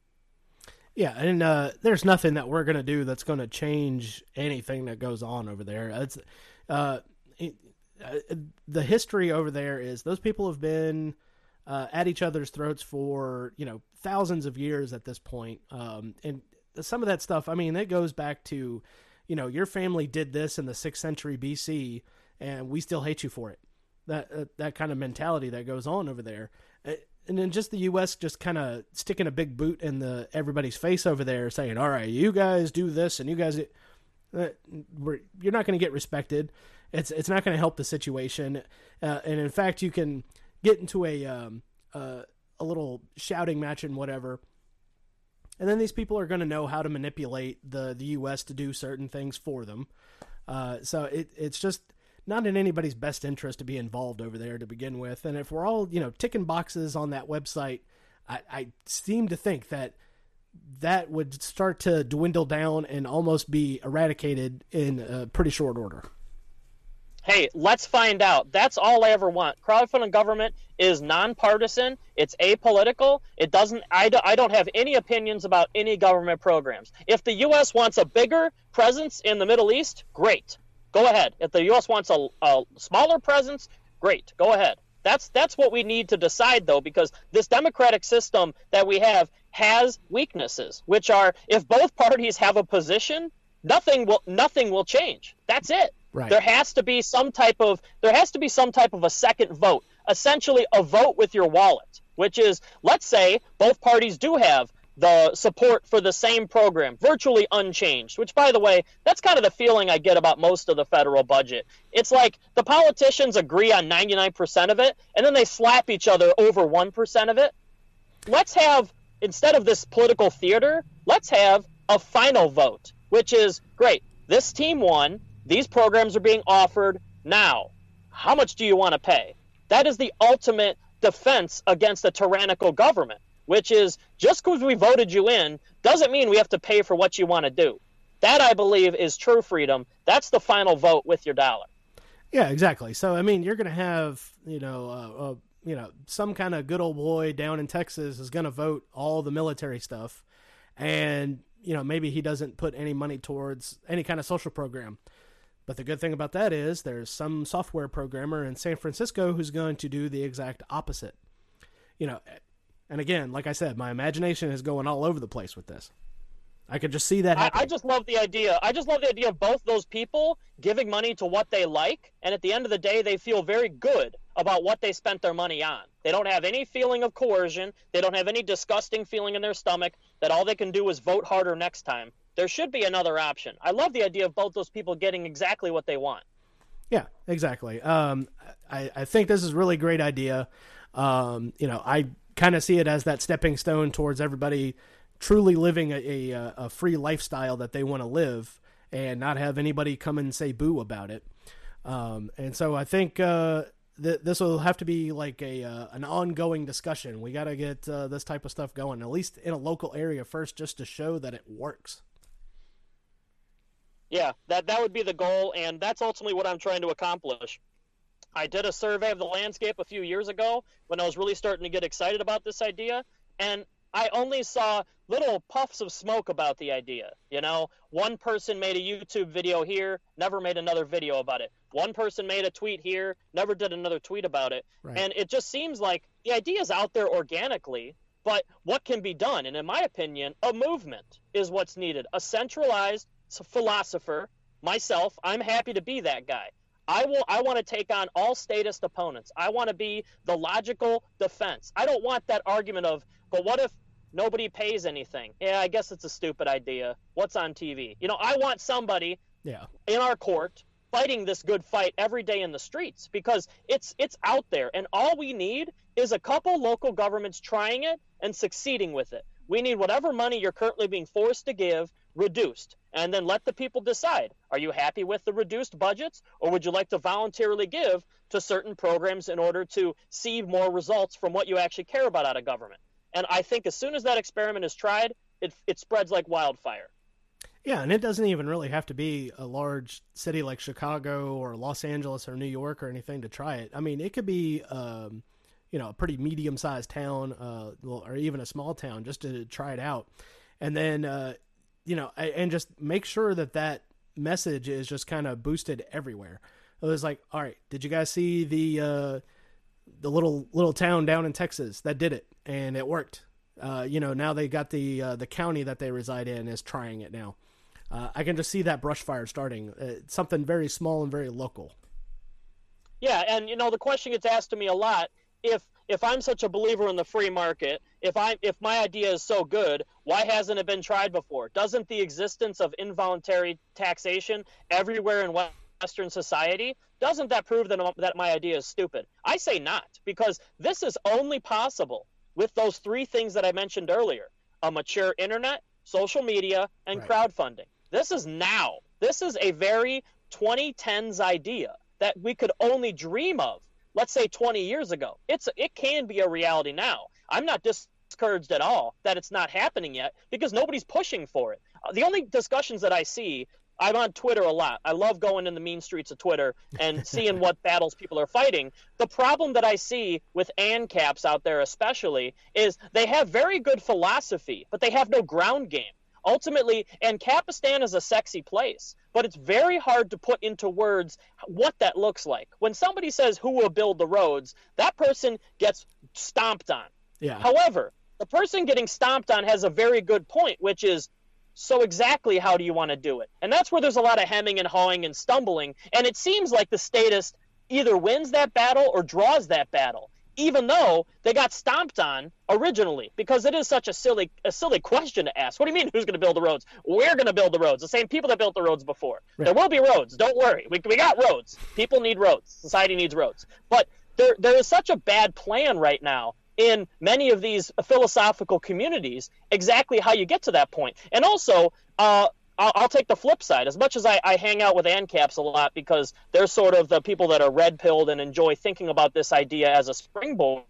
S1: yeah, and uh, there's nothing that we're gonna do that's gonna change anything that goes on over there. It's uh, it, uh, the history over there is those people have been uh, at each other's throats for you know thousands of years at this point, um, and some of that stuff. I mean, it goes back to you know your family did this in the sixth century BC, and we still hate you for it. That uh, that kind of mentality that goes on over there and then just the U.S. just kind of sticking a big boot in the everybody's face over there, saying, "All right, you guys do this, and you guys, uh, you're not going to get respected. It's it's not going to help the situation, uh, and in fact, you can get into a um, uh, a little shouting match and whatever." And then these people are going to know how to manipulate the, the U.S. to do certain things for them. Uh, so it, it's just not in anybody's best interest to be involved over there to begin with. And if we're all, you know, ticking boxes on that website, I, I seem to think that that would start to dwindle down and almost be eradicated in a pretty short order.
S2: Hey, let's find out. That's all I ever want. Crowdfunding government is nonpartisan. It's apolitical. It doesn't. I, do, I don't have any opinions about any government programs. If the U.S. wants a bigger presence in the Middle East, great. Go ahead. If the U.S. wants a, a smaller presence, great. Go ahead. That's that's what we need to decide though, because this democratic system that we have has weaknesses, which are if both parties have a position, nothing will nothing will change. That's it. Right. There has to be some type of there has to be some type of a second vote, essentially a vote with your wallet, which is let's say both parties do have the support for the same program, virtually unchanged, which, by the way, that's kind of the feeling I get about most of the federal budget. It's like the politicians agree on 99% of it, and then they slap each other over 1% of it. Let's have, instead of this political theater, let's have a final vote, which is great. This team won. These programs are being offered now. How much do you want to pay? That is the ultimate defense against a tyrannical government which is just because we voted you in doesn't mean we have to pay for what you want to do. That I believe is true freedom. That's the final vote with your dollar.
S1: Yeah, exactly. So I mean, you're going to have you know, uh, uh, you know, some kind of good old boy down in Texas is going to vote all the military stuff, and you know maybe he doesn't put any money towards any kind of social program. But the good thing about that is there's some software programmer in San Francisco who's going to do the exact opposite. You know, and again, like I said, my imagination is going all over the place with this. I could just see that
S2: I, I, just love the idea. I just love the idea of both those people giving money to what they like, and at the end of the day, they feel very good about what they spent their money on. They don't have any feeling of coercion. They don't have any disgusting feeling in their stomach that all they can do is vote harder next time. There should be another option. I love the idea of both those people getting exactly what they want.
S1: Yeah, exactly. Um, I, I think this is a really great idea. Um, you know, I kind of see it as that stepping stone towards everybody truly living a, a, a free lifestyle that they want to live and not have anybody come and say boo about it. Um, and so I think uh, th- this will have to be like a uh, an ongoing discussion. We got to get uh, this type of stuff going, at least in a local area first, just to show that it works.
S2: Yeah, that that would be the goal, and that's ultimately what I'm trying to accomplish. I did a survey of the landscape a few years ago when I was really starting to get excited about this idea, and I only saw little puffs of smoke about the idea. You know, one person made a YouTube video here, never made another video about it. One person made a tweet here, never did another tweet about it. Right. And it just seems like the idea is out there organically, but what can be done? And in my opinion, a movement is what's needed. A centralized philosopher, myself, I'm happy to be that guy. I will I want to take on all statist opponents. I want to be the logical defense. I don't want that argument of, but what if nobody pays anything? Yeah, I guess it's a stupid idea. What's on TV? You know, I want somebody
S1: yeah.
S2: in our court fighting this good fight every day in the streets because it's it's out there and all we need is a couple local governments trying it and succeeding with it. We need whatever money you're currently being forced to give reduced and then let the people decide. Are you happy with the reduced budgets or would you like to voluntarily give to certain programs in order to see more results from what you actually care about out of government? And i think as soon as that experiment is tried it, it spreads like wildfire.
S1: Yeah and it doesn't even really have to be a large city like chicago or los angeles or new york or anything to try it. I mean it could be um, you know a pretty medium sized town uh, or even a small town just to try it out. And then uh, you know, and just make sure that that message is just kind of boosted everywhere. It was like, all right, did you guys see the uh, the little little town down in Texas that did it and it worked? Uh, you know, now they got the uh, the county that they reside in is trying it now. Uh, I can just see that brush fire starting. Uh, something very small and very local.
S2: Yeah, and you know the question gets asked to me a lot if if I'm such a believer in the free market, if I if my idea is so good, why hasn't it been tried before? Doesn't the existence of involuntary taxation everywhere in Western society doesn't that prove that that my idea is stupid? I say not because this is only possible with those three things that I mentioned earlier: a mature internet, social media, and right. crowdfunding. This is now. This is a very 2010s idea that we could only dream of let's say 20 years ago. It's it can be a reality now. I'm not discouraged at all that it's not happening yet because nobody's pushing for it. Uh, the only discussions that I see I'm on Twitter a lot. I love going in the mean streets of Twitter and *laughs* seeing what battles people are fighting. The problem that I see with ANCAPs out there, especially, is they have very good philosophy, but they have no ground game ultimately, Ancapistan is a sexy place, but it's very hard to put into words what that looks like. When somebody says who will build the roads, that person gets stomped on.
S1: Yeah.
S2: However, the person getting stomped on has a very good point, which is so exactly how do you want to do it? And that's where there's a lot of hemming and hawing and stumbling. And it seems like the statist either wins that battle or draws that battle even though they got stomped on originally because it is such a silly a silly question to ask. What do you mean who's going to build the roads? We're going to build the roads. The same people that built the roads before. Right. There will be roads. Don't worry. We, we got roads. People need roads. Society needs roads. But there there is such a bad plan right now in many of these philosophical communities exactly how you get to that point. And also, uh, I'll, I'll, take the flip side. As much as I, I hang out with ANCAPs a lot because they're sort of the people that are red pilled and enjoy thinking about this idea as a springboard,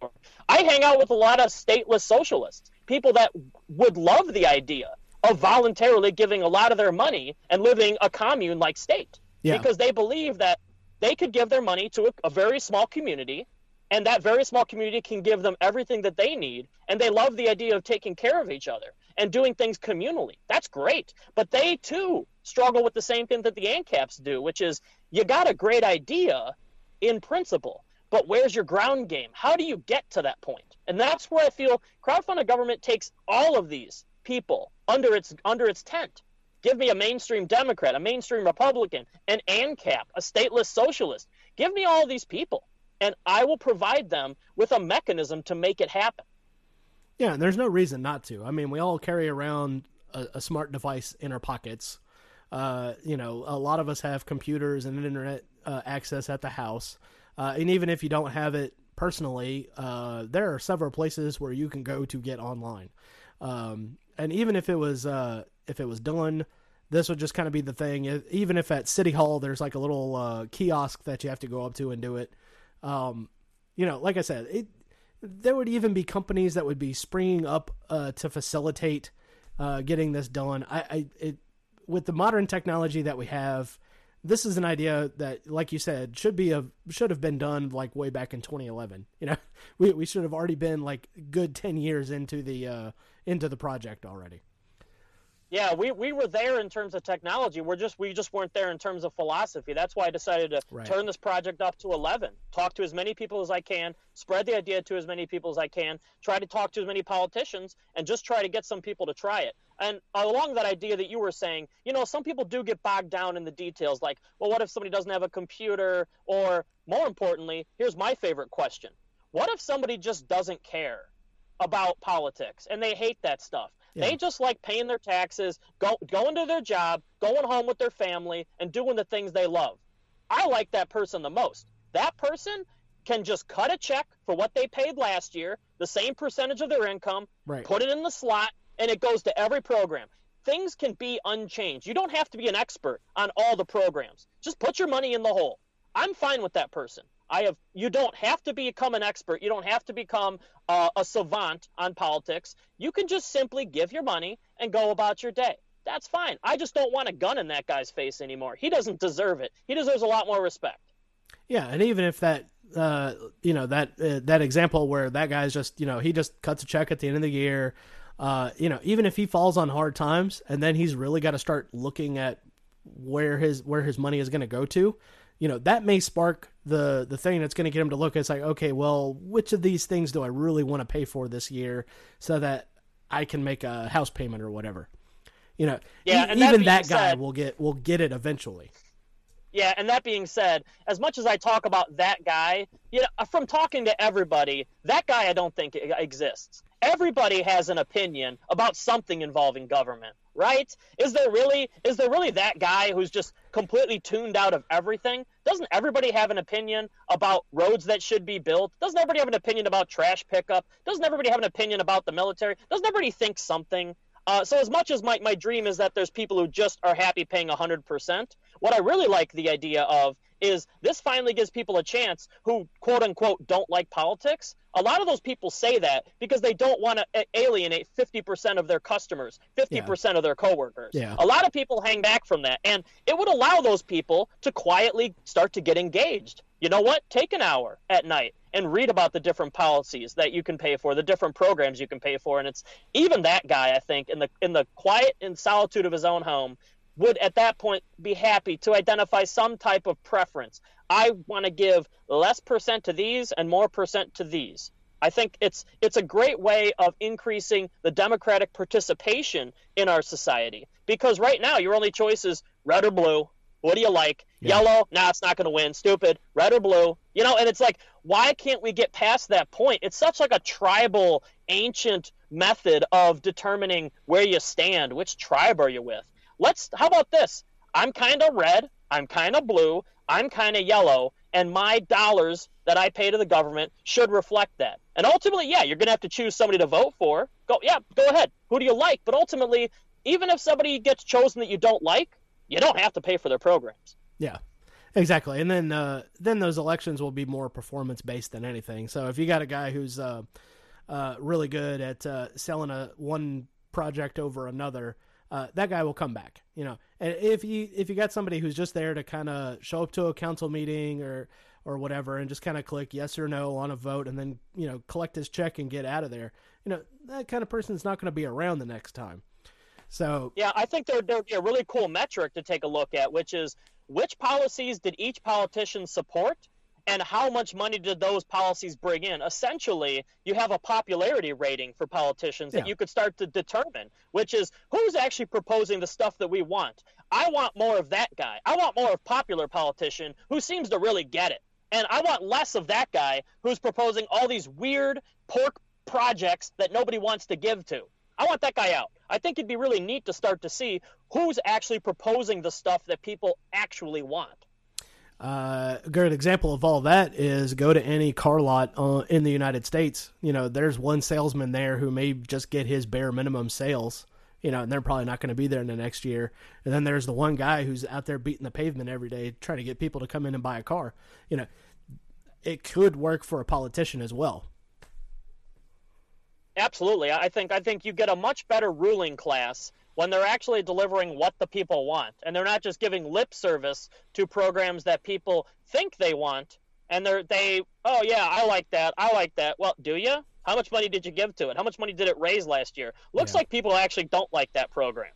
S2: I hang out with a lot of stateless socialists, people that would love the idea of voluntarily giving a lot of their money and living a commune like state yeah. because they believe that they could give their money to a, a very small community and that very small community can give them everything that they need and they love the idea of taking care of each other and doing things communally. That's great. But they too struggle with the same thing that the ancaps do which is you got a great idea in principle but where's your ground game? How do you get to that point? and that's where i feel crowdfunded government takes all of these people under its under its tent. Give me a mainstream democrat a mainstream republican an ancap a stateless socialist. Give me all these people and I will provide them with a mechanism to make it happen.
S1: Yeah, and there's no reason not to. I mean, we all carry around a, a smart device in our pockets. Uh, you know, a lot of us have computers and internet uh, access at the house. Uh, and even if you don't have it personally, uh, there are several places where you can go to get online. Um, and even if it was uh, if it was done, this would just kind of be the thing. Even if at City Hall there's like a little uh, kiosk that you have to go up to and do it. Um, you know, like I said, it there would even be companies that would be springing up uh, to facilitate uh, getting this done. I, I it, with the modern technology that we have, this is an idea that, like you said, should be a should have been done like way back in 2011. *laughs* You know, we we should have already been like good 10 years into the uh, into the project already.
S2: Yeah, we, we were there in terms of technology. We're just we just weren't there in terms of philosophy. That's why I decided to right. turn this project up to 11. Talk to as many people as I can, spread the idea to as many people as I can, try to talk to as many politicians and just try to get some people to try it. And along that idea that you were saying, you know, some people do get bogged down in the details like, well, what if somebody doesn't have a computer or more importantly, here's my favorite question. What if somebody just doesn't care about politics and they hate that stuff? Yeah. They just like paying their taxes, go, going to their job, going home with their family, and doing the things they love. I like that person the most. That person can just cut a check for what they paid last year, the same percentage of their income, right. put it in the slot, and it goes to every program. Things can be unchanged. You don't have to be an expert on all the programs. Just put your money in the hole. I'm fine with that person. I have. You don't have to become an expert. You don't have to become uh, a savant on politics. You can just simply give your money and go about your day. That's fine. I just don't want a gun in that guy's face anymore. He doesn't deserve it. He deserves a lot more respect.
S1: Yeah, and even if that, uh, you know, that uh, that example where that guy's just, you know, he just cuts a check at the end of the year. Uh, you know, even if he falls on hard times, and then he's really got to start looking at where his where his money is going to go to you know that may spark the the thing that's going to get him to look. It's like okay well which of these things do i really want to pay for this year so that i can make a house payment or whatever? You know yeah, e- even that, guy will get will get it eventually
S2: yeah and that being said as much as i talk about that guy you know from talking to everybody that guy i don't think exists. Everybody has an opinion about something involving government right? Is there really is there really that guy who's just completely tuned out of everything? Doesn't everybody have an opinion about roads that should be built? Doesn't everybody have an opinion about trash pickup? Doesn't everybody have an opinion about the military? Doesn't everybody think something uh, so as much as my, my dream is that there's people who just are happy paying 100% what i really like the idea of is this finally gives people a chance who quote unquote don't like politics. A lot of those people say that because they don't want to alienate 50% of their customers, 50% yeah. of their coworkers. Yeah. A lot of people hang back from that and it would allow those people to quietly start to get engaged. You know what? Take an hour at night and read about the different policies that you can pay for, the different programs you can pay for and it's even that guy I think in the in the quiet and solitude of his own home would at that point be happy to identify some type of preference. I want to give less percent to these and more percent to these. I think it's it's a great way of increasing the democratic participation in our society because right now your only choice is red or blue. What do you like? Yeah. Yellow? Nah, it's not going to win. Stupid. Red or blue? You know, and it's like, why can't we get past that point? It's such like a tribal, ancient method of determining where you stand. Which tribe are you with? Let's how about this? I'm kind of red, I'm kind of blue, I'm kind of yellow, and my dollars that I pay to the government should reflect that. And ultimately, yeah, you're going to have to choose somebody to vote for. Go, yeah, go ahead. Who do you like? But ultimately, even if somebody gets chosen that you don't like, you don't have to pay for their programs.
S1: Yeah. Exactly, and then uh, then those elections will be more performance based than anything. So if you got a guy who's uh, uh, really good at uh, selling a one project over another, uh, that guy will come back. You know, and if you if you got somebody who's just there to kind of show up to a council meeting or or whatever and just kind of click yes or no on a vote and then you know collect his check and get out of there, you know, that kind of person is not going to be around the next time. So
S2: yeah, I think there would be a really cool metric to take a look at, which is which policies did each politician support and how much money did those policies bring in? Essentially, you have a popularity rating for politicians yeah. that you could start to determine, which is who's actually proposing the stuff that we want. I want more of that guy. I want more of popular politician who seems to really get it. And I want less of that guy who's proposing all these weird pork projects that nobody wants to give to. I want that guy out. I think it'd be really neat to start to see who's actually proposing the stuff that people actually want.
S1: Uh, a good example of all that is go to any car lot uh, in the United States. You know, there's one salesman there who may just get his bare minimum sales. You know, and they're probably not going to be there in the next year. And then there's the one guy who's out there beating the pavement every day trying to get people to come in and buy a car. You know, it could work for a politician as well.
S2: Absolutely, I think I think you get a much better ruling class when they're actually delivering what the people want. And they're not just giving lip service to programs that people think they want. And they're they oh yeah i like that. I like that. Well do you how much money did you give to it? How much money did it raise last year? Looks yeah. like people actually don't like that program.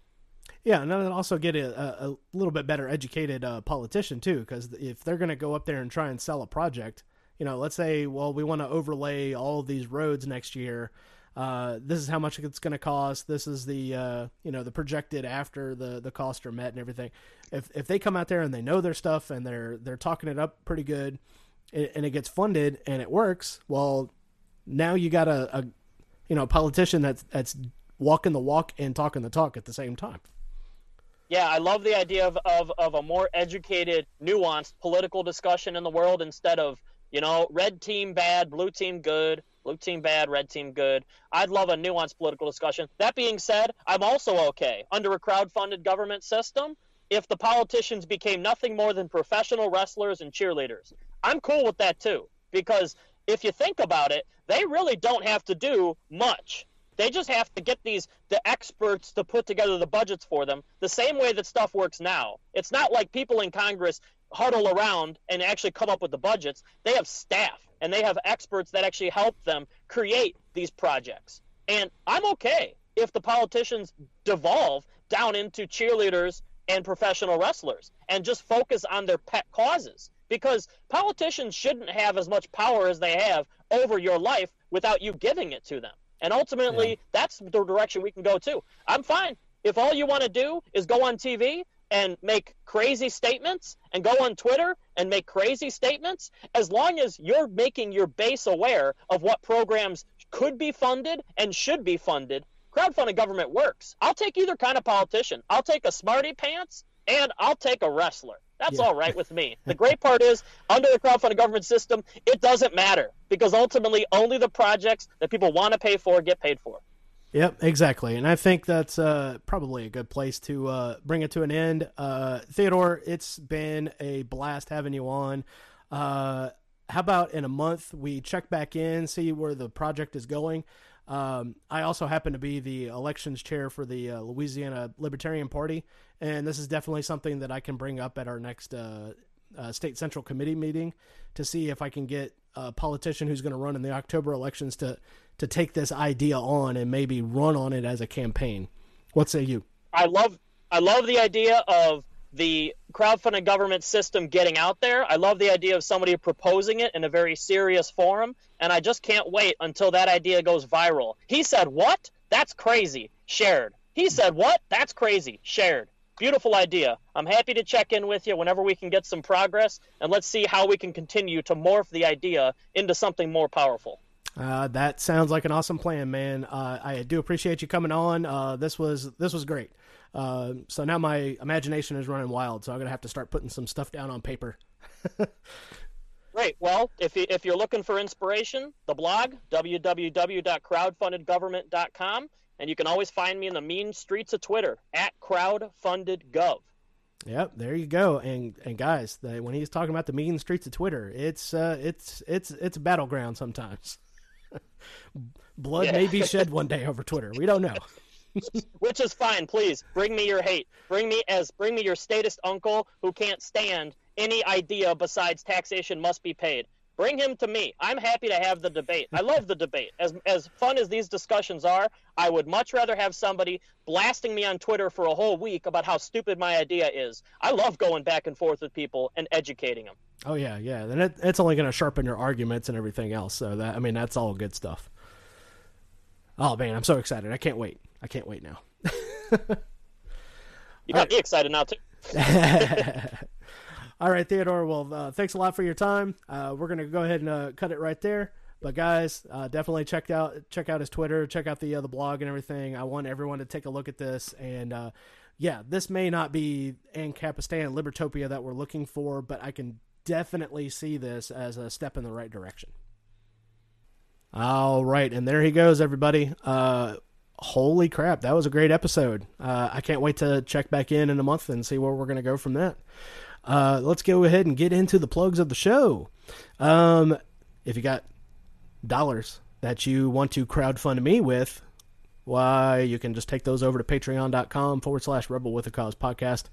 S1: Yeah, and then also get a, a, little bit better educated uh, politician too, because if they're going to go up there and try and sell a project, you know, let's say, well, we want to overlay all of these roads next year. Uh, this is how much it's going to cost. This is the uh, you know the projected after the the costs are met and everything. If if they come out there and they know their stuff and they're they're talking it up pretty good, and it gets funded and it works, well, now you got a, a you know a politician that's that's walking the walk and talking the talk at the same time.
S2: Yeah, I love the idea of, of, of a more educated, nuanced political discussion in the world instead of, you know, red team bad, blue team good, blue team bad, red team good. I'd love a nuanced political discussion. That being said, I'm also okay under a crowd-funded government system if the politicians became nothing more than professional wrestlers and cheerleaders. I'm cool with that too because if you think about it, they really don't have to do much. They just have to get these the experts to put together the budgets for them the same way that stuff works now. It's not like people in Congress huddle around and actually come up with the budgets. They have staff and they have experts that actually help them create these projects. And I'm okay if the politicians devolve down into cheerleaders and professional wrestlers and just focus on their pet causes because politicians shouldn't have as much power as they have over your life without you giving it to them. And ultimately, yeah. that's the direction we can go to. I'm fine. If all you want to do is go on TV and make crazy statements and go on Twitter and make crazy statements, as long as you're making your base aware of what programs could be funded and should be funded, crowdfunding government works. I'll take either kind of politician. I'll take a smarty pants and I'll take a wrestler. That's yeah. all right with me. The great part is, under the crowdfunding government system, it doesn't matter because ultimately only the projects that people want to pay for get paid for.
S1: Yep, exactly. And I think that's uh, probably a good place to uh, bring it to an end. Uh, Theodore, it's been a blast having you on. Uh, how about in a month we check back in, see where the project is going? Um, I also happen to be the elections chair for the uh, Louisiana Libertarian Party, and this is definitely something that I can bring up at our next uh, state central committee meeting to see if I can get a politician who's going to run in the October elections to to take this idea on and maybe run on it as a campaign. What say you?
S2: I love I love the idea of the crowdfunding government system getting out there. I love the idea of somebody proposing it in a very serious forum, and I just can't wait until that idea goes viral. He said, What? That's crazy. Shared. He said, What? That's crazy. Shared. Beautiful idea. I'm happy to check in with you whenever we can get some progress, and let's see how we can continue to morph the idea into something more powerful.
S1: Uh, that sounds like an awesome plan, man. Uh, I do appreciate you coming on. Uh, this was this was great. Uh, so now my imagination is running wild. So I'm gonna have to start putting some stuff down on paper. *laughs*
S2: Great. Well, if you, if you're looking for inspiration, the blog www.crowdfundedgovernment.com, and you can always find me in the mean streets of Twitter at crowdfundedgov.
S1: Yep, there you go. And and guys, the, when he's talking about the mean streets of Twitter, it's uh, it's it's it's a battleground sometimes. *laughs* *laughs* Blood yeah. may be shed one day over Twitter. We don't know. *laughs*
S2: which is fine. Please bring me your hate. Bring me as bring me your statist uncle who can't stand any idea besides taxation must be paid. Bring him to me. I'm happy to have the debate. I love the debate. As as fun as these discussions are, I would much rather have somebody blasting me on Twitter for a whole week about how stupid my idea is. I love going back and forth with people and educating them.
S1: Oh yeah, yeah. Then it, it's only going to sharpen your arguments and everything else. So that I mean, that's all good stuff. Oh man, I'm so excited. I can't wait. I can't wait now. *laughs*
S2: you got right. me excited now too. *laughs*
S1: All right, Theodore. Well, uh, thanks a lot for your time. Uh, we're gonna go ahead and uh, cut it right there. But guys, uh, definitely check out check out his Twitter, check out the uh, the blog and everything. I want everyone to take a look at this. And uh, yeah, this may not be Ancapistan Libertopia that we're looking for, but I can definitely see this as a step in the right direction. All right, and there he goes, everybody. Uh, holy crap, that was a great episode. Uh, I can't wait to check back in in a month and see where we're going to go from that. Uh, let's go ahead and get into the plugs of the show. Um, if you got dollars that you want to crowdfund me with, why you can just take those over to patreon.com forward slash rebel with a cause podcast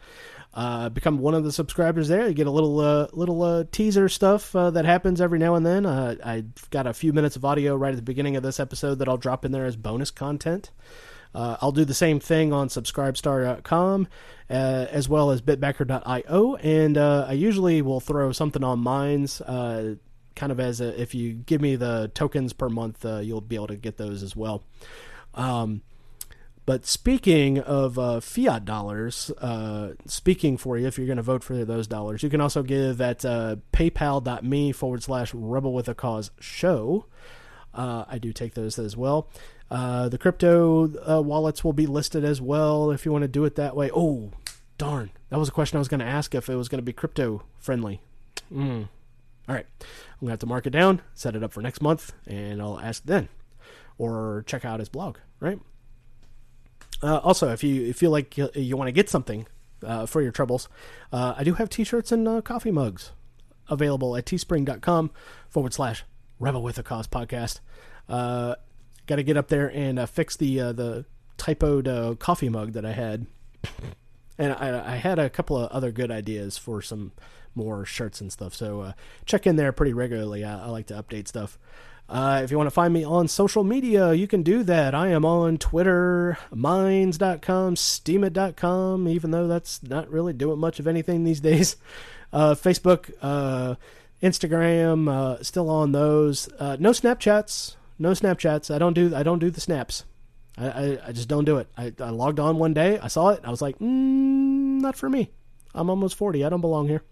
S1: uh, become one of the subscribers there you get a little uh, little uh, teaser stuff uh, that happens every now and then uh, i've got a few minutes of audio right at the beginning of this episode that i'll drop in there as bonus content uh, I'll do the same thing on subscribestar.com as well as bitbacker.io. And I usually will throw something on Minds, kind of as a, if you give me the tokens per month, you'll be able to get those as well. Um, but speaking of uh, fiat dollars, uh, speaking for you, if you're going to vote for those dollars, you can also give at uh, paypal.me forward slash rebel with a cause show. I do take those as well. Uh, the crypto uh, wallets will be listed as well if you want to do it that way. Oh, darn. That was a question I was going to ask if it was going to be crypto friendly. Mm. All right. I'm going to have to mark it down, set it up for next month, and I'll ask then. Or check out his blog, right? Uh, also, if you feel like you, you want to get something uh, for your troubles, uh, I do have t shirts and uh, coffee mugs available at teespring.com forward slash rebel with a cause podcast. Uh, got to get up there and uh, fix the uh, the typoed uh, coffee mug that I had. and I, I, had a couple of other good ideas for some more shirts and stuff. So uh, check in there pretty regularly. I, I like to update stuff. Uh, if you want to find me on social media, you can do that. I am on Twitter, Minds.com, Steemit.com, even though that's not really doing much of anything these days. *laughs* Uh, Facebook, Instagram, still on those. no Snapchats no Snapchats. I don't do I don't do the snaps. I, I, I just don't do it. I, I logged on one day. I saw it. I was like, mm, not for me. I'm almost 40. I don't belong here.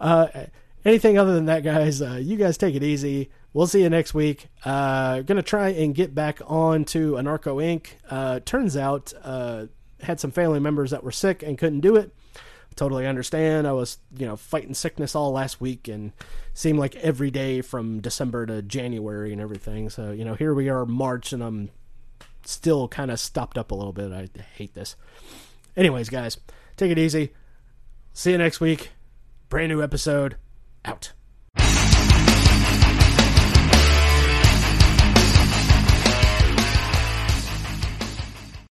S1: *laughs* anything other than that, guys, uh, you guys take it easy. We'll see you next week. Uh, gonna try and get back on to Anarcho Inc. Uh, turns out, uh, had some family members that were sick and couldn't do it totally understand. I was, you know, fighting sickness all last week and seemed like every day from December to January and everything. So, you know, here we are March and I'm still kind of stopped up a little bit. I hate this. Anyways, guys, take it easy. See you next week. Brand new episode out.